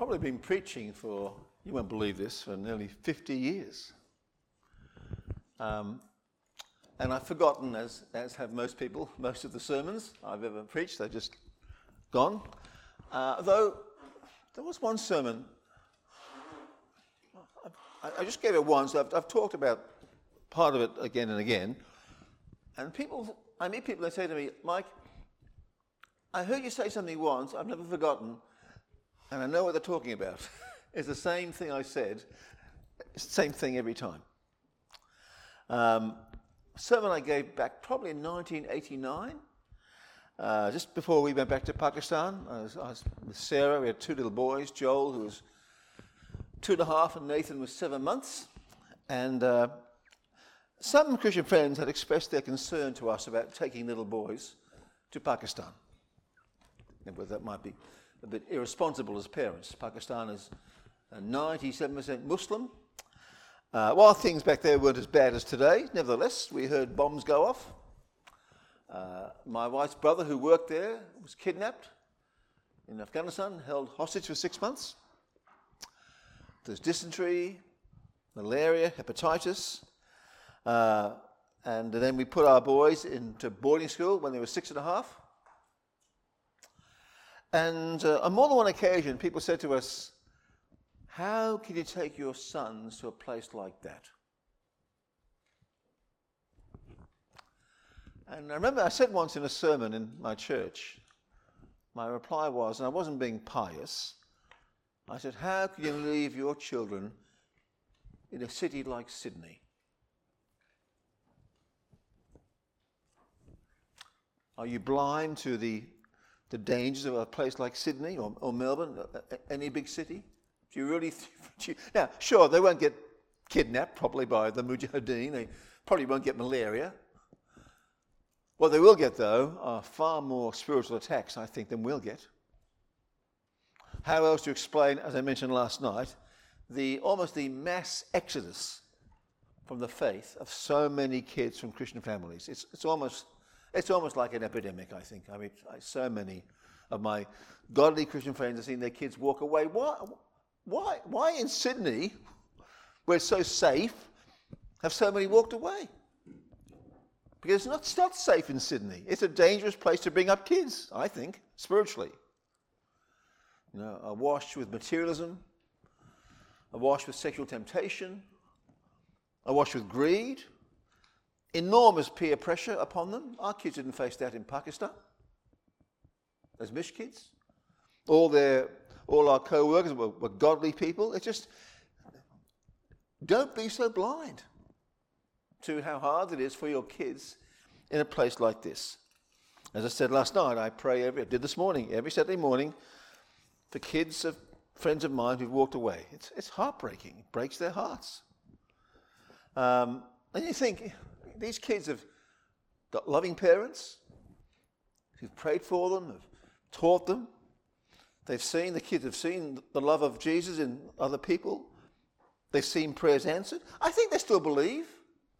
probably been preaching for, you won't believe this, for nearly 50 years. Um, and I've forgotten, as, as have most people, most of the sermons I've ever preached. They're just gone. Uh, though there was one sermon, I, I just gave it once. I've, I've talked about part of it again and again. And people, I meet people they say to me, Mike, I heard you say something once, I've never forgotten, and I know what they're talking about. it's the same thing I said, same thing every time. Um, sermon I gave back probably in 1989, uh, just before we went back to Pakistan. I was, I was, with Sarah. We had two little boys, Joel, who was two and a half, and Nathan was seven months. And uh, some Christian friends had expressed their concern to us about taking little boys to Pakistan. But that might be a bit irresponsible as parents. Pakistan is 97% Muslim. Uh, while things back there weren't as bad as today, nevertheless, we heard bombs go off. Uh, my wife's brother, who worked there, was kidnapped in Afghanistan, held hostage for six months. There's dysentery, malaria, hepatitis. Uh, and then we put our boys into boarding school when they were six and a half. And uh, on more than one occasion, people said to us, How can you take your sons to a place like that? And I remember I said once in a sermon in my church, my reply was, and I wasn't being pious, I said, How can you leave your children in a city like Sydney? Are you blind to the the dangers of a place like Sydney or, or Melbourne, uh, uh, any big city? Do you really? Th- now, sure, they won't get kidnapped probably by the Mujahideen. They probably won't get malaria. What they will get, though, are far more spiritual attacks, I think, than we'll get. How else to explain, as I mentioned last night, the almost the mass exodus from the faith of so many kids from Christian families? It's, it's almost it's almost like an epidemic, I think. I mean, so many of my godly Christian friends have seen their kids walk away. Why, why, why in Sydney, where it's so safe, have so many walked away? Because it's not, it's not safe in Sydney. It's a dangerous place to bring up kids, I think, spiritually. You know, awash with materialism, awash with sexual temptation, awash with greed, enormous peer pressure upon them. Our kids didn't face that in Pakistan as Mish kids. All their, all our co-workers were, were godly people. It's just, don't be so blind to how hard it is for your kids in a place like this. As I said last night, I pray every, I did this morning, every Saturday morning, for kids of friends of mine who've walked away. It's, it's heartbreaking. It breaks their hearts. Um, and you think, these kids have got loving parents who've prayed for them, have taught them. They've seen, the kids have seen the love of Jesus in other people. They've seen prayers answered. I think they still believe.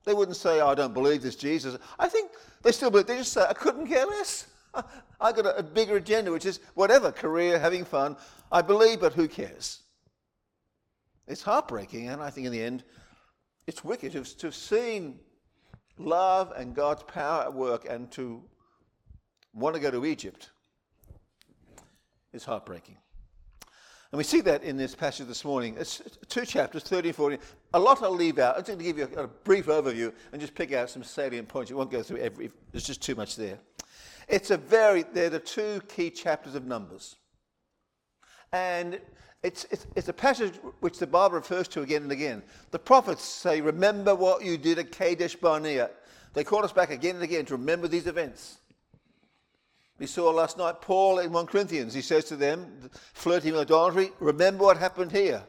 They wouldn't say, oh, I don't believe this Jesus. I think they still believe. They just say, I couldn't care less. I've got a, a bigger agenda, which is whatever, career, having fun. I believe, but who cares? It's heartbreaking, and I think in the end, it's wicked to, to have seen love and God's power at work and to want to go to Egypt is heartbreaking. And we see that in this passage this morning. It's two chapters, 30 and 40. A lot I'll leave out. I'm just going to give you a, a brief overview and just pick out some salient points. You won't go through every, there's just too much there. It's a very, they're the two key chapters of Numbers. And it's, it's, it's, a passage which the Bible refers to again and again. The prophets say, Remember what you did at Kadesh Barnea. They call us back again and again to remember these events. We saw last night Paul in 1 Corinthians. He says to them, flirting with idolatry, remember what happened here.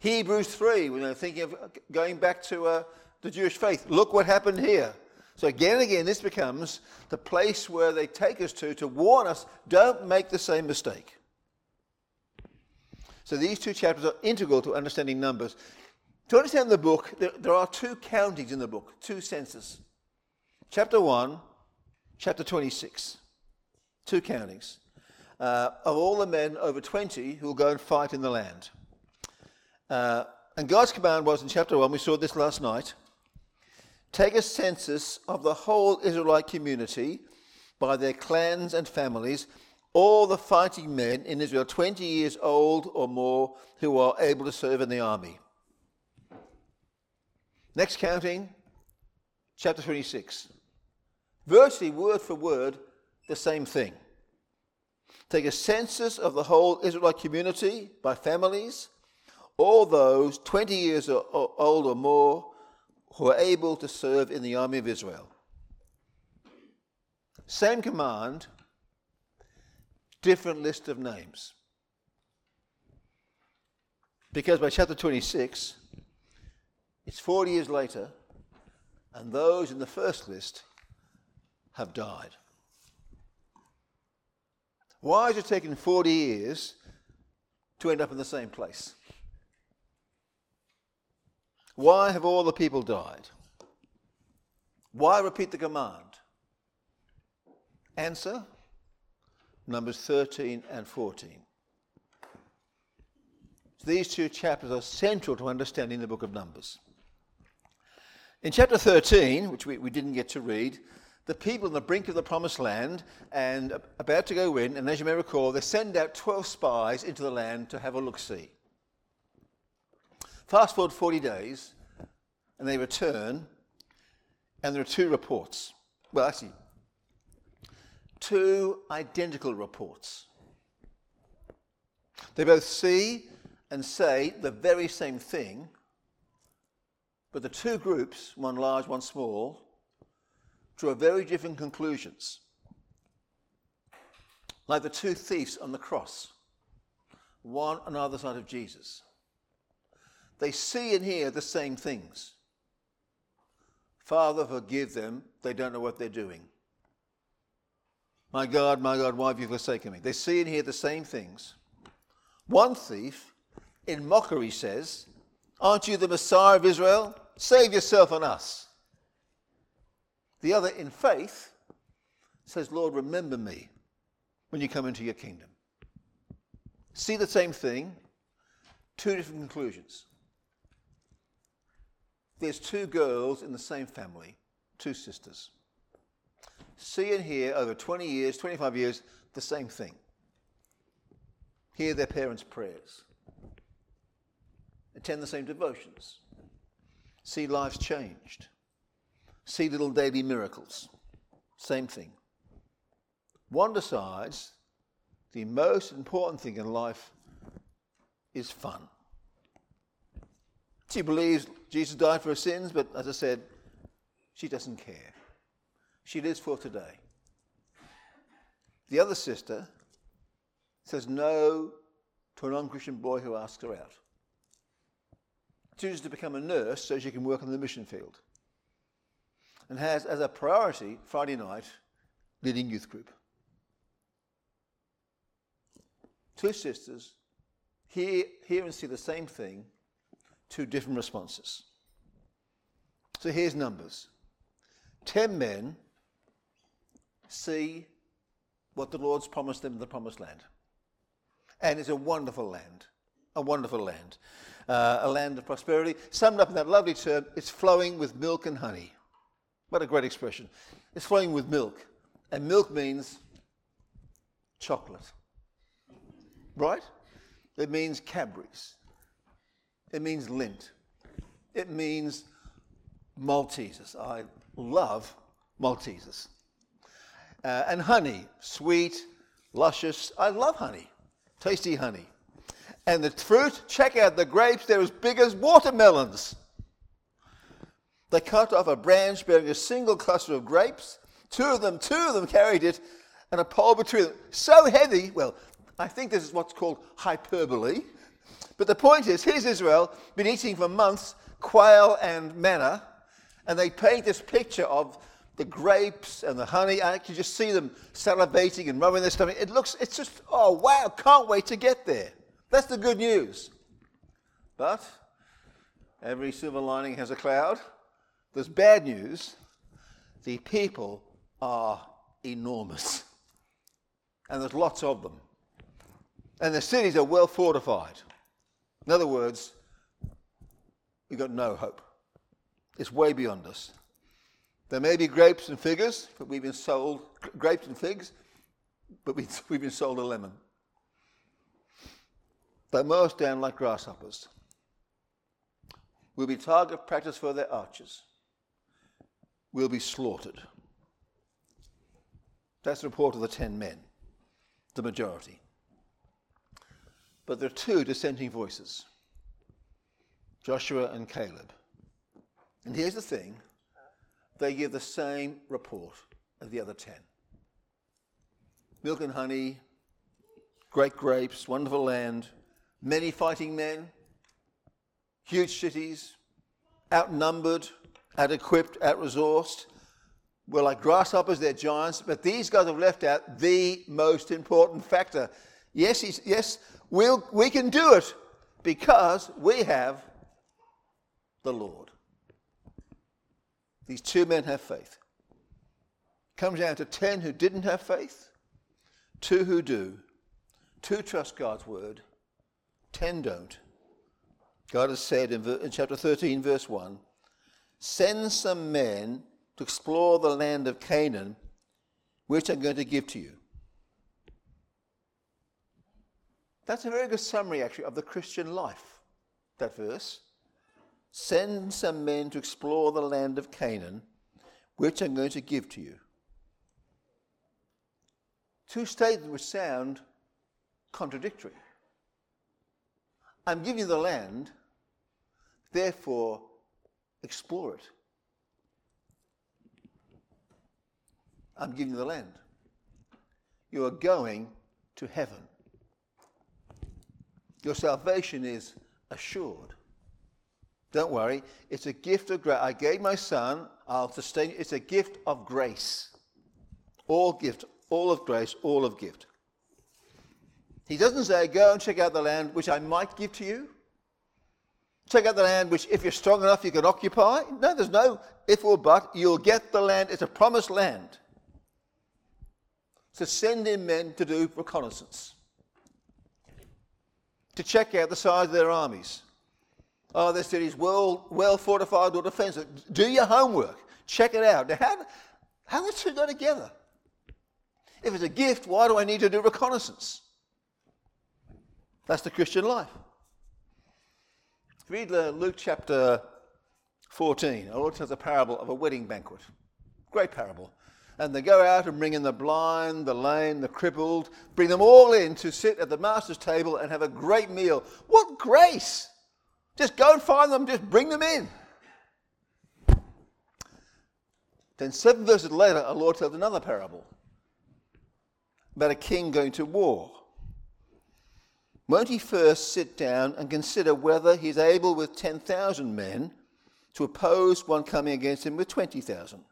Hebrews 3, when they're thinking of going back to uh, the Jewish faith, look what happened here. So again and again, this becomes the place where they take us to to warn us don't make the same mistake. So these two chapters are integral to understanding numbers. To understand the book, there, there are two countings in the book, two census. Chapter 1, chapter 26. Two countings. uh, of all the men over 20 who will go and fight in the land. Uh, and God's command was in chapter 1, we saw this last night take a census of the whole Israelite community by their clans and families, all the fighting men in Israel 20 years old or more who are able to serve in the army. Next counting, chapter 26. Virtually word for word, the same thing. Take a census of the whole Israelite community by families, all those 20 years old or more who are able to serve in the army of Israel. Same command, different list of names. Because by chapter 26, it's 40 years later, and those in the first list have died. Why has it taken 40 years to end up in the same place? Why have all the people died? Why repeat the command? Answer Numbers 13 and 14. These two chapters are central to understanding the book of Numbers. In chapter 13, which we, we didn't get to read, the people on the brink of the promised land and about to go in, and as you may recall, they send out 12 spies into the land to have a look see. Fast forward 40 days, and they return, and there are two reports. Well, actually, two identical reports. They both see and say the very same thing, but the two groups, one large, one small, draw very different conclusions. Like the two thieves on the cross, one on either side of Jesus. They see and hear the same things. Father, forgive them, they don't know what they're doing. My God, my God, why have you forsaken me? They see and hear the same things. One thief, in mockery, says, Aren't you the Messiah of Israel? Save yourself and us. The other, in faith, says, Lord, remember me when you come into your kingdom. See the same thing, two different conclusions. There's two girls in the same family, two sisters see and hear over 20 years, 25 years, the same thing. Hear their parents' prayers, attend the same devotions, see lives changed, see little daily miracles. Same thing. One decides the most important thing in life is fun. She believes Jesus died for her sins, but as I said, she doesn't care. She lives for today. The other sister says no to an unchristian boy who asks her out. Chooses to become a nurse so she can work on the mission field. And has as a priority Friday night leading youth group. Two sisters hear, hear and see the same thing, two different responses. So here's numbers 10 men see what the Lord's promised them the promised land. And it's a wonderful land, a wonderful land, uh, a land of prosperity. Summed up in that lovely term, it's flowing with milk and honey. What a great expression. It's flowing with milk. And milk means chocolate. Right? It means Cadbury's. It means Lindt. It means Maltesers. I love Maltesers. Uh, and honey, sweet, luscious. I love honey, tasty honey. And the fruit, check out the grapes, they're as big as watermelons. They cut off a branch bearing a single cluster of grapes. Two of them, two of them carried it, and a pole between them. So heavy, well, I think this is what's called hyperbole. But the point is, here's Israel, been eating for months quail and manna, and they paint this picture of the grapes and the honey. I can just see them salivating and rubbing their stomach. It looks, it's just, oh wow, can't wait to get there. That's the good news. But every silver lining has a cloud. There's bad news. The people are enormous. And there's lots of them. And the cities are well fortified. In other words, we've got no hope. It's way beyond us. There may be grapes and figs, but we've been sold grapes and figs, but we've been sold a lemon. They mow down like grasshoppers. We'll be target practice for their archers. We'll be slaughtered. That's the report of the ten men, the majority. But there are two dissenting voices Joshua and Caleb. And here's the thing they give the same report as the other ten milk and honey, great grapes, wonderful land, many fighting men, huge cities, outnumbered, out equipped, out resourced. We're like grasshoppers, they're giants, but these guys have left out the most important factor. Yes, yes, we'll, we can do it because we have the Lord. These two men have faith. Comes down to ten who didn't have faith, two who do, two trust God's word, ten don't. God has said in, in chapter 13, verse 1 Send some men to explore the land of Canaan, which I'm going to give to you. That's a very good summary, actually, of the Christian life, that verse. Send some men to explore the land of Canaan, which I'm going to give to you. Two statements which sound contradictory. I'm giving you the land, therefore explore it. I'm giving you the land. You are going to heaven. Your salvation is assured. Don't worry, it's a gift of grace. I gave my son, I'll sustain you. It's a gift of grace. All gift, all of grace, all of gift. He doesn't say, Go and check out the land which I might give to you. Check out the land which, if you're strong enough, you can occupy. No, there's no if or but. You'll get the land. It's a promised land. So send in men to do reconnaissance, to check out the size of their armies. Oh, their city's well, well fortified or defensive. Do your homework. Check it out. Now, how, how the two go together? If it's a gift, why do I need to do reconnaissance? That's the Christian life. Read uh, Luke chapter 14. Our Lord tells a parable of a wedding banquet. Great parable. And they go out and bring in the blind, the lame, the crippled, bring them all in to sit at the master's table and have a great meal. What grace! Just go and find them, just bring them in. Then, seven verses later, our Lord tells another parable about a king going to war. Won't he first sit down and consider whether he's able with 10,000 men to oppose one coming against him with 20,000?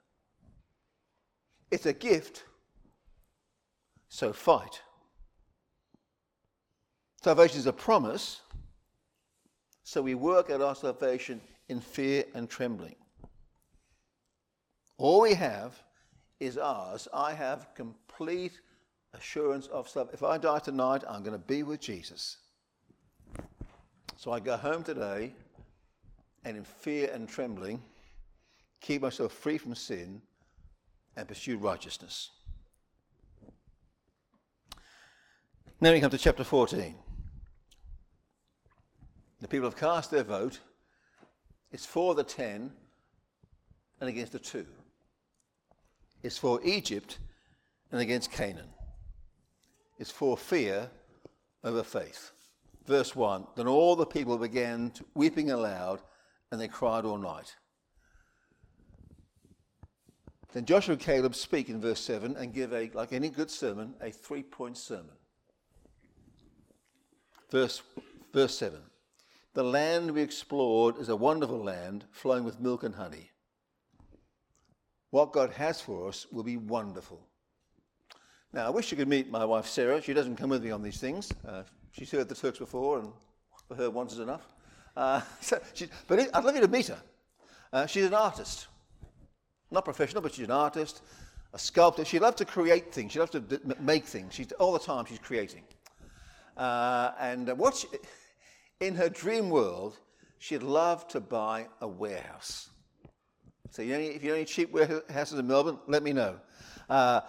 It's a gift, so fight. Salvation is a promise, so we work at our salvation in fear and trembling. All we have is ours. I have complete assurance of salvation. If I die tonight, I'm going to be with Jesus. So I go home today and in fear and trembling, keep myself free from sin and pursue righteousness. Now we come to chapter 14. The people have cast their vote. It's for the ten and against the two. It's for Egypt and against Canaan It's for fear over faith. Verse 1 Then all the people began weeping aloud, and they cried all night. Then Joshua and Caleb speak in verse 7 and give, a, like any good sermon, a three point sermon. Verse, verse 7 The land we explored is a wonderful land flowing with milk and honey. What God has for us will be wonderful. Now, I wish you could meet my wife Sarah. She doesn't come with me on these things. Uh, she's heard the Turks before, and for her, once is enough. Uh, so she, but I'd love you to meet her. Uh, she's an artist. Not professional, but she's an artist, a sculptor. She loves to create things. She loves to d- make things. She's, all the time she's creating. Uh, and what she, in her dream world, she'd love to buy a warehouse. So you know, if you know any cheap warehouses in Melbourne, let me know. Uh,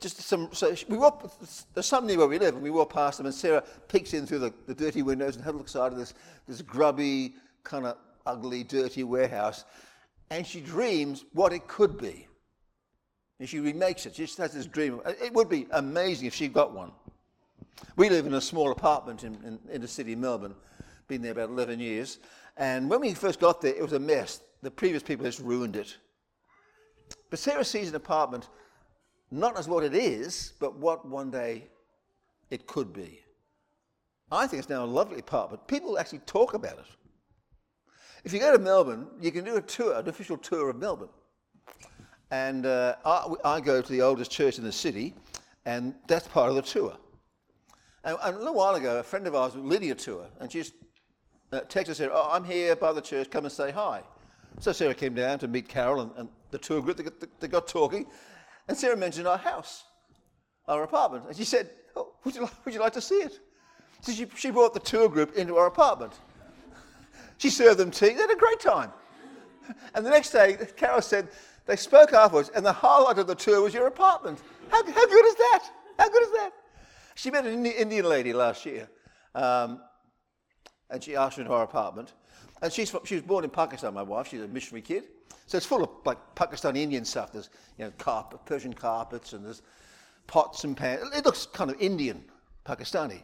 just some, so we walk, there's some near where we live, and we walk past them, and Sarah peeks in through the, the dirty windows and has a look inside of this, this grubby, kind of ugly, dirty warehouse, and she dreams what it could be. And she remakes it. She just has this dream. It would be amazing if she got one. We live in a small apartment in, in, in the city of Melbourne, been there about 11 years, and when we first got there, it was a mess. The previous people just ruined it. But Sarah sees an apartment not as what it is, but what one day it could be. I think it's now a lovely apartment. People actually talk about it. If you go to Melbourne, you can do a tour, an official tour of Melbourne. And uh, I, I, go to the oldest church in the city, and that's part of the tour. And, and a little while ago, a friend of ours, Lydia, tour, and she just uh, texted Sarah, "Oh, I'm here by the church. Come and say hi." So Sarah came down to meet Carol and, and the tour group. They got, they got, talking, and Sarah mentioned our house, our apartment, and she said, oh, would, you like, "Would you like to see it?" So she, she brought the tour group into our apartment. She served them tea. They had a great time. And the next day, Carol said, they spoke afterwards, and the highlight of the tour was your apartment. How, how good is that? How good is that? She met an Indian lady last year, um, and she asked her into our apartment. And she's she was born in Pakistan, my wife. She's a missionary kid. So it's full of like Pakistani Indian stuff. There's you know carpet, Persian carpets, and there's pots and pans. It looks kind of Indian, Pakistani.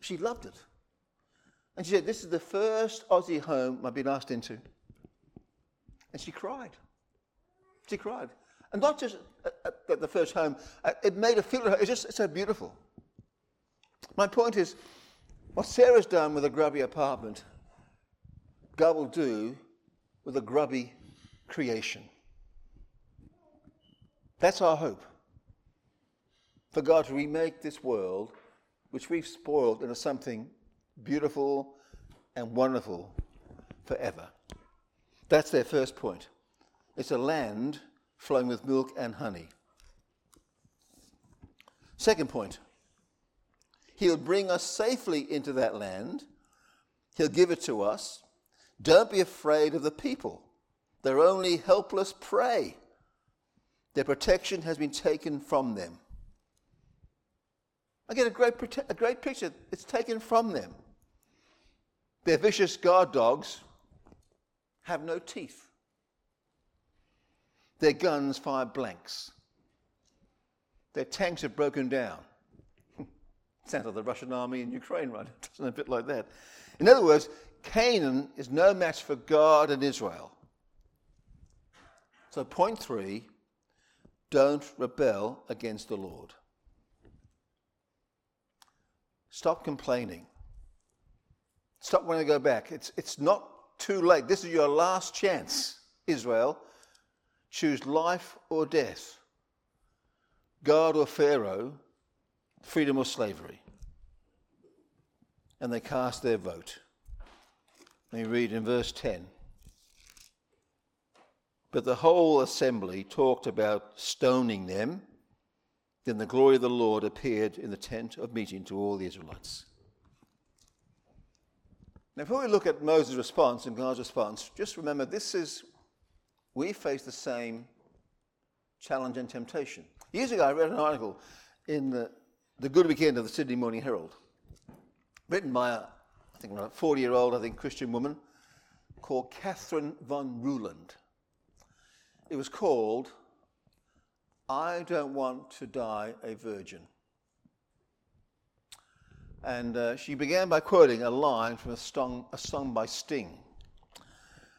She loved it. And she said, This is the first Aussie home I've been asked into. And she cried. She cried. And not just at, at the first home, uh, it made her feel, it's just it's so beautiful. My point is, what Sarah's done with a grubby apartment, God will do with a grubby creation. That's our hope. For God to remake this world, which we've spoiled, into something beautiful and wonderful forever. That's their first point. It's a land flowing with milk and honey. Second point He'll bring us safely into that land, He'll give it to us. Don't be afraid of the people, they're only helpless prey. Their protection has been taken from them. Again, a great, a great picture. It's taken from them. Their vicious guard dogs have no teeth. Their guns fire blanks. Their tanks have broken down. Sounds like the Russian army in Ukraine, right? It Doesn't a bit like that. In other words, Canaan is no match for God and Israel. So, point three don't rebel against the Lord. Stop complaining. Stop wanting to go back. It's, it's not too late. This is your last chance, Israel. Choose life or death, God or Pharaoh, freedom or slavery. And they cast their vote. Me read in verse 10. But the whole assembly talked about stoning them. Then the glory of the Lord appeared in the tent of meeting to all the Israelites. Now, before we look at Moses' response and God's response, just remember this is, we face the same challenge and temptation. Years ago, I read an article in the, the Good Weekend of the Sydney Morning Herald, written by a, I think, a 40 year old, I think, Christian woman called Catherine von Ruland. It was called I Don't Want to Die a Virgin. And uh, she began by quoting a line from a song, a song by Sting,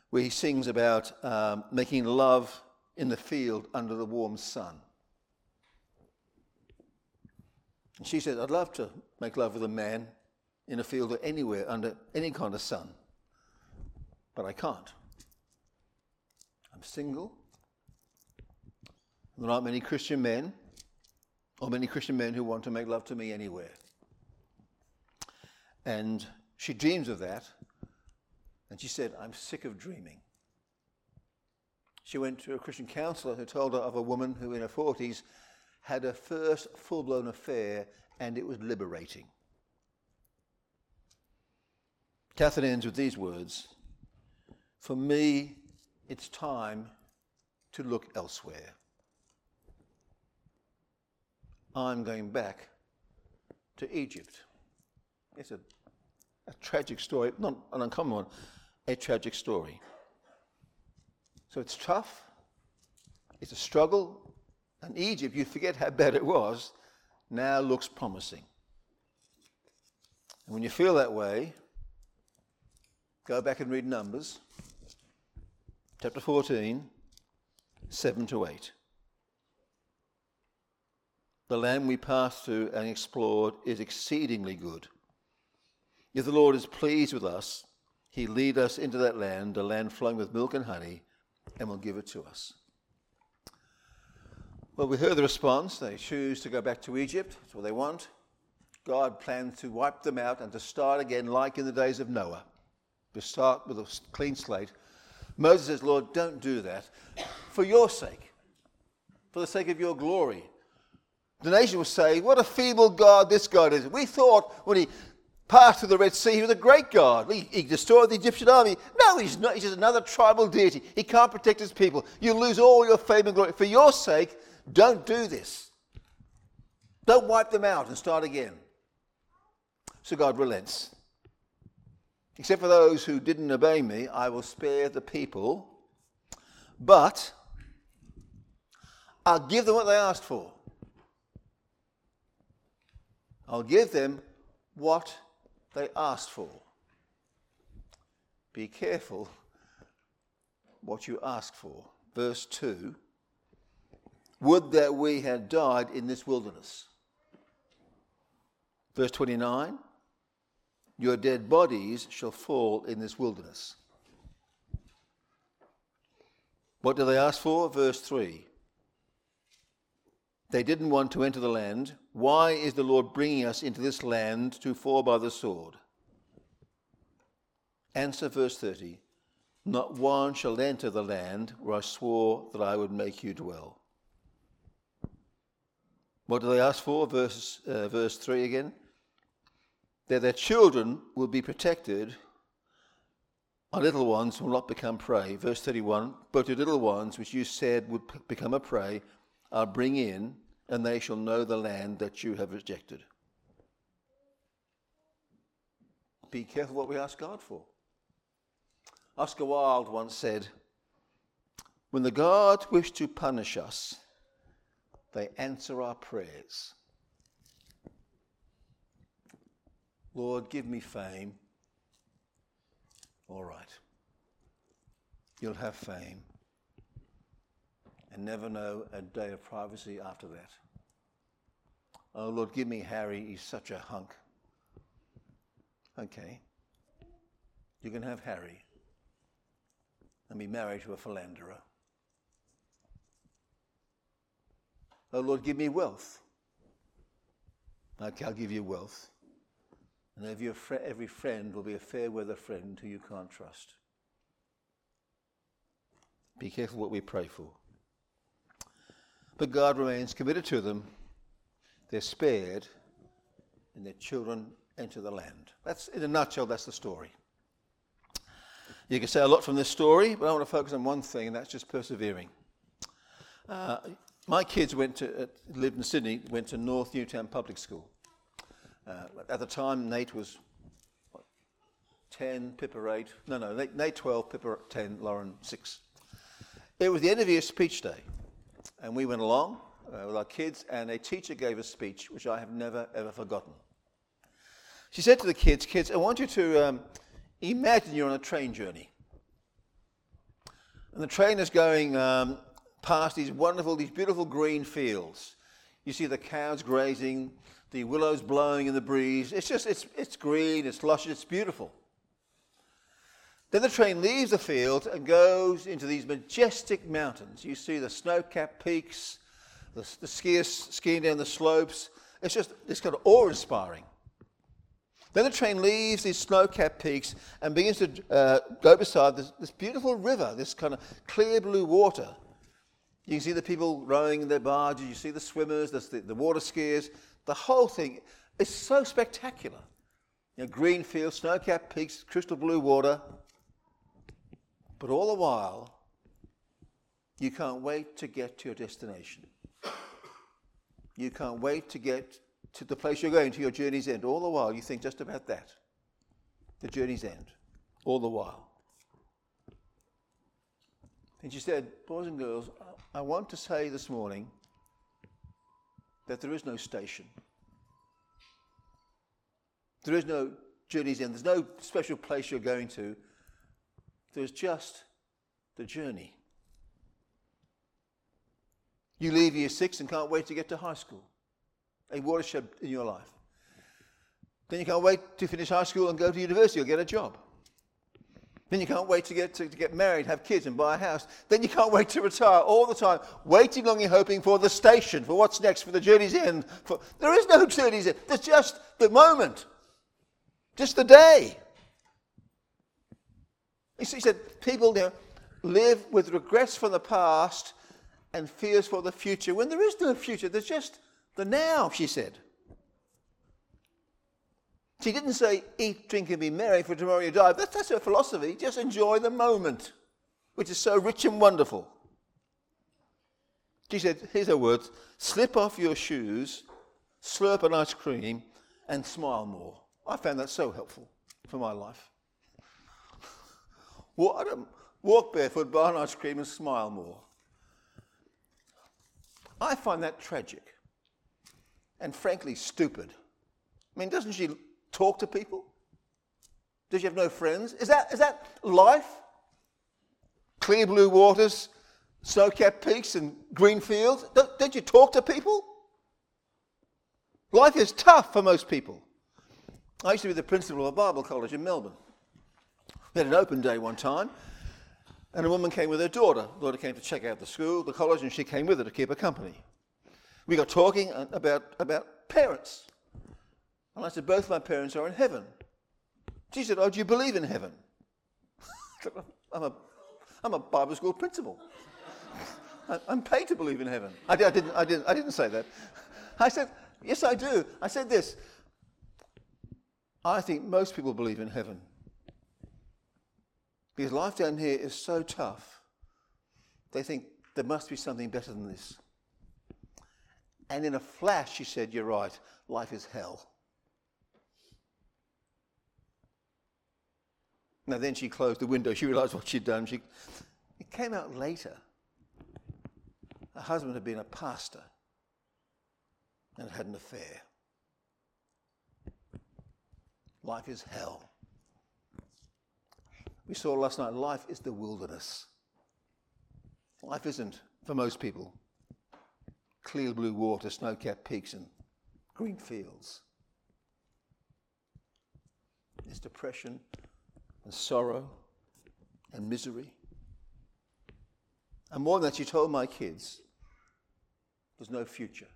where he sings about um, making love in the field under the warm sun. And she said, I'd love to make love with a man in a field or anywhere under any kind of sun, but I can't. I'm single. There aren't many Christian men, or many Christian men who want to make love to me anywhere. And she dreams of that. And she said, I'm sick of dreaming. She went to a Christian counselor who told her of a woman who, in her 40s, had her first full blown affair and it was liberating. Catherine ends with these words For me, it's time to look elsewhere. I'm going back to Egypt. It's a, a tragic story, not an uncommon one, a tragic story. So it's tough, it's a struggle, and Egypt, you forget how bad it was, now looks promising. And when you feel that way, go back and read Numbers, chapter 14, 7 to 8. The land we passed through and explored is exceedingly good. If the Lord is pleased with us, he lead us into that land, a land flowing with milk and honey, and will give it to us. Well, we heard the response. They choose to go back to Egypt. That's what they want. God plans to wipe them out and to start again, like in the days of Noah, to start with a clean slate. Moses says, Lord, don't do that for your sake, for the sake of your glory. The nation will say, What a feeble God this God is. We thought when he passed through the Red Sea, he was a great God. He, he, destroyed the Egyptian army. No, he's not. He's just another tribal deity. He can't protect his people. You lose all your fame and glory. For your sake, don't do this. Don't wipe them out and start again. So God relents. Except for those who didn't obey me, I will spare the people, but I'll give them what they asked for. I'll give them what they asked for. Be careful what you ask for. Verse 2 would that we had died in this wilderness. Verse 29 Your dead bodies shall fall in this wilderness. What do they ask for? Verse 3 They didn't want to enter the land. Why is the Lord bringing us into this land to fall by the sword? Answer verse 30 Not one shall enter the land where I swore that I would make you dwell. What do they ask for? Verse, uh, verse 3 again. That their children will be protected, our little ones will not become prey. Verse 31 But your little ones, which you said would become a prey, I'll bring in, and they shall know the land that you have rejected. Be careful what we ask God for. Oscar Wilde once said, When the God wish to punish us, they answer our prayers. Lord, give me fame. All right. You'll have fame and never know a day of privacy after that. Oh, Lord, give me Harry. He's such a hunk. Okay. You can have Harry and be married to a philanderer. Oh Lord, give me wealth. Okay, I'll give you wealth. And every, every friend will be a fair weather friend who you can't trust. Be careful what we pray for. But God remains committed to them. They're spared, and their children enter the land. That's, in a nutshell, that's the story. You can say a lot from this story, but I want to focus on one thing, and that's just persevering. Uh, my kids went to, uh, lived in Sydney, went to North Newtown Public School. Uh, at the time, Nate was what, 10, Pippa 8. No, no, Nate, Nate 12, Pippa 10, Lauren 6. It was the end of year speech day, and we went along uh, with our kids, and a teacher gave a speech which I have never, ever forgotten. She said to the kids, Kids, I want you to um, imagine you're on a train journey. And the train is going um, past these wonderful, these beautiful green fields. You see the cows grazing, the willows blowing in the breeze. It's just, it's, it's green, it's lush, it's beautiful. Then the train leaves the field and goes into these majestic mountains. You see the snow-capped peaks, the, the skiers skiing down the slopes. It's just, it's kind of awe-inspiring. Then the train leaves these snow-capped peaks and begins to uh, go beside this, this beautiful river, this kind of clear blue water. You can see the people rowing in their barges, you see the swimmers, the, the water skiers. The whole thing is so spectacular. You know, green fields, snow capped peaks, crystal blue water. But all the while, you can't wait to get to your destination. You can't wait to get to the place you're going, to your journey's end. All the while, you think just about that the journey's end. All the while. And she said, Boys and girls, I want to say this morning that there is no station. There is no journey's end. There's no special place you're going to. There's just the journey. You leave year six and can't wait to get to high school, a watershed in your life. Then you can't wait to finish high school and go to university or get a job. Then you can't wait to get, to, to, get married, have kids, and buy a house. Then you can't wait to retire all the time, waiting, longing, hoping for the station, for what's next, for the journey's end. For, there is no journey's end. There's just the moment, just the day. He said, people you know, live with regrets from the past and fears for the future when there is no future. There's just the now, she said. She didn't say, eat, drink, and be merry, for tomorrow you die. That's, her philosophy. Just enjoy the moment, which is so rich and wonderful. She said, here's her words slip off your shoes, slurp an ice cream, and smile more. I found that so helpful for my life. Walk barefoot, buy an ice cream, and smile more. I find that tragic and frankly stupid. I mean, doesn't she talk to people? Does she have no friends? Is that, is that life? Clear blue waters, snow capped peaks, and green fields? Don't, don't you talk to people? Life is tough for most people. I used to be the principal of a Bible college in Melbourne. We had an open day one time, and a woman came with her daughter. The daughter came to check out the school, the college, and she came with her to keep her company. We got talking about, about parents. And I said, Both my parents are in heaven. She said, Oh, do you believe in heaven? I'm, a, I'm a Bible school principal. I'm paid to believe in heaven. I, I, didn't, I, didn't, I didn't say that. I said, Yes, I do. I said this. I think most people believe in heaven. Because life down here is so tough, they think there must be something better than this. And in a flash, she said, You're right, life is hell. Now, then she closed the window. She realized what she'd done. She, it came out later. Her husband had been a pastor and had an affair. Life is hell. We saw last night life is the wilderness. Life isn't, for most people, clear blue water, snow capped peaks, and green fields. It's depression and sorrow and misery. And more than that, she told my kids there's no future.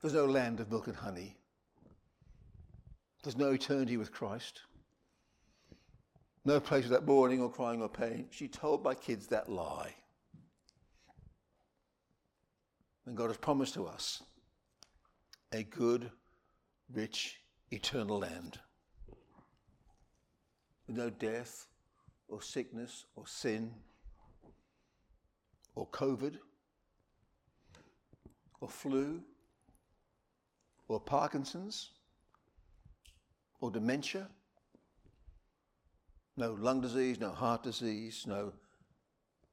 There's no land of milk and honey. There's no eternity with Christ. No place without mourning or crying or pain. She told my kids that lie. And God has promised to us a good, rich, eternal land no death or sickness or sin or COVID or flu or Parkinson's or dementia. No lung disease, no heart disease, no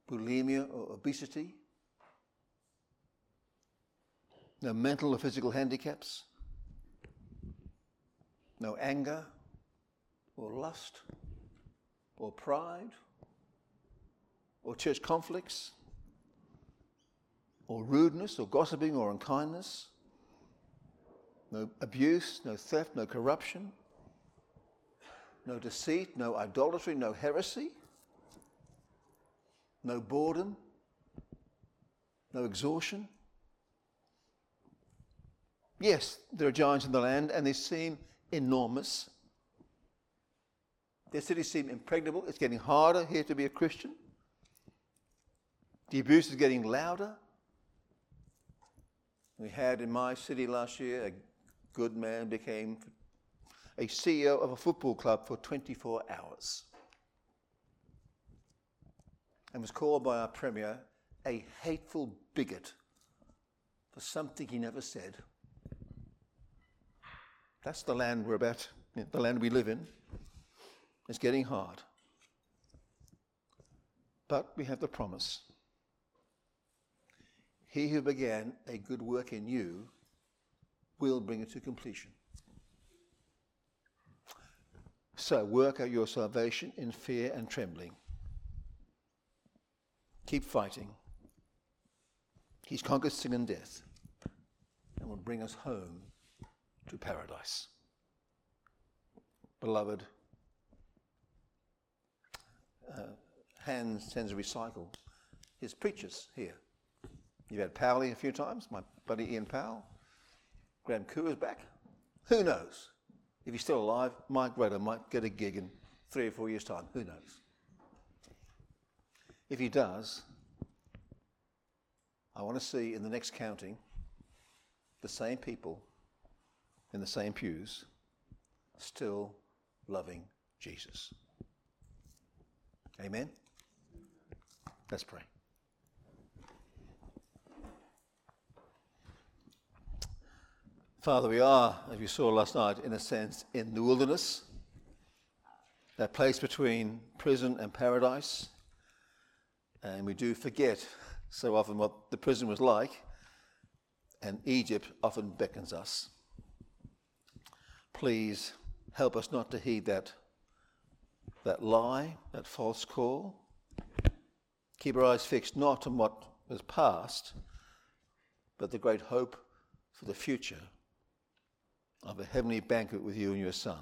bulimia or obesity, no mental or physical handicaps, no anger or lust or pride or church conflicts or rudeness or gossiping or unkindness, no abuse, no theft, no corruption, no deceit, no idolatry, no heresy, no boredom, no exhaustion. Yes, there are giants in the land and they seem enormous. Their cities seem impregnable. It's getting harder here to be a Christian. The abuse is getting louder. We had in my city last year a good man became a CEO of a football club for 24 hours and was called by our Premier a hateful bigot for something he never said. That's the land we're about, the land we live in. It's getting hard. But we have the promise. He who began a good work in you will bring it to completion. So work out your salvation in fear and trembling. Keep fighting. He's conquered sin and death and will bring us home to paradise. Beloved, uh, tends to recycle his preachers here. You've had Powley a few times, my buddy Ian Powell. Graham Koo is back. Who knows? If he's still alive, Mike Raiter might get a gig in three or four years' time. Who knows? If he does, I want to see in the next counting the same people in the same pews still loving Jesus. Amen? Let's pray. Father, we are, as we saw last night, in a sense, in the wilderness, that place between prison and paradise. And we do forget so often what the prison was like, and Egypt often beckons us. Please help us not to heed that, that lie, that false call. Keep our eyes fixed not on what was past, but the great hope for the future of a heavenly banquet with you and your Son,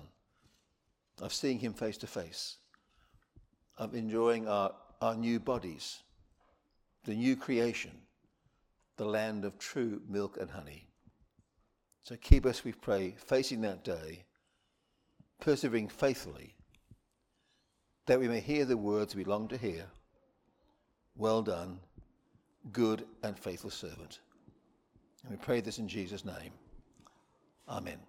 of seeing him face to face, of enjoying our, our new bodies, the new creation, the land of true milk and honey. So keep us, we pray, facing that day, persevering faithfully, that we may hear the words we long to hear. Well done, good and faithful servant. And we pray this in Jesus' name. Amen.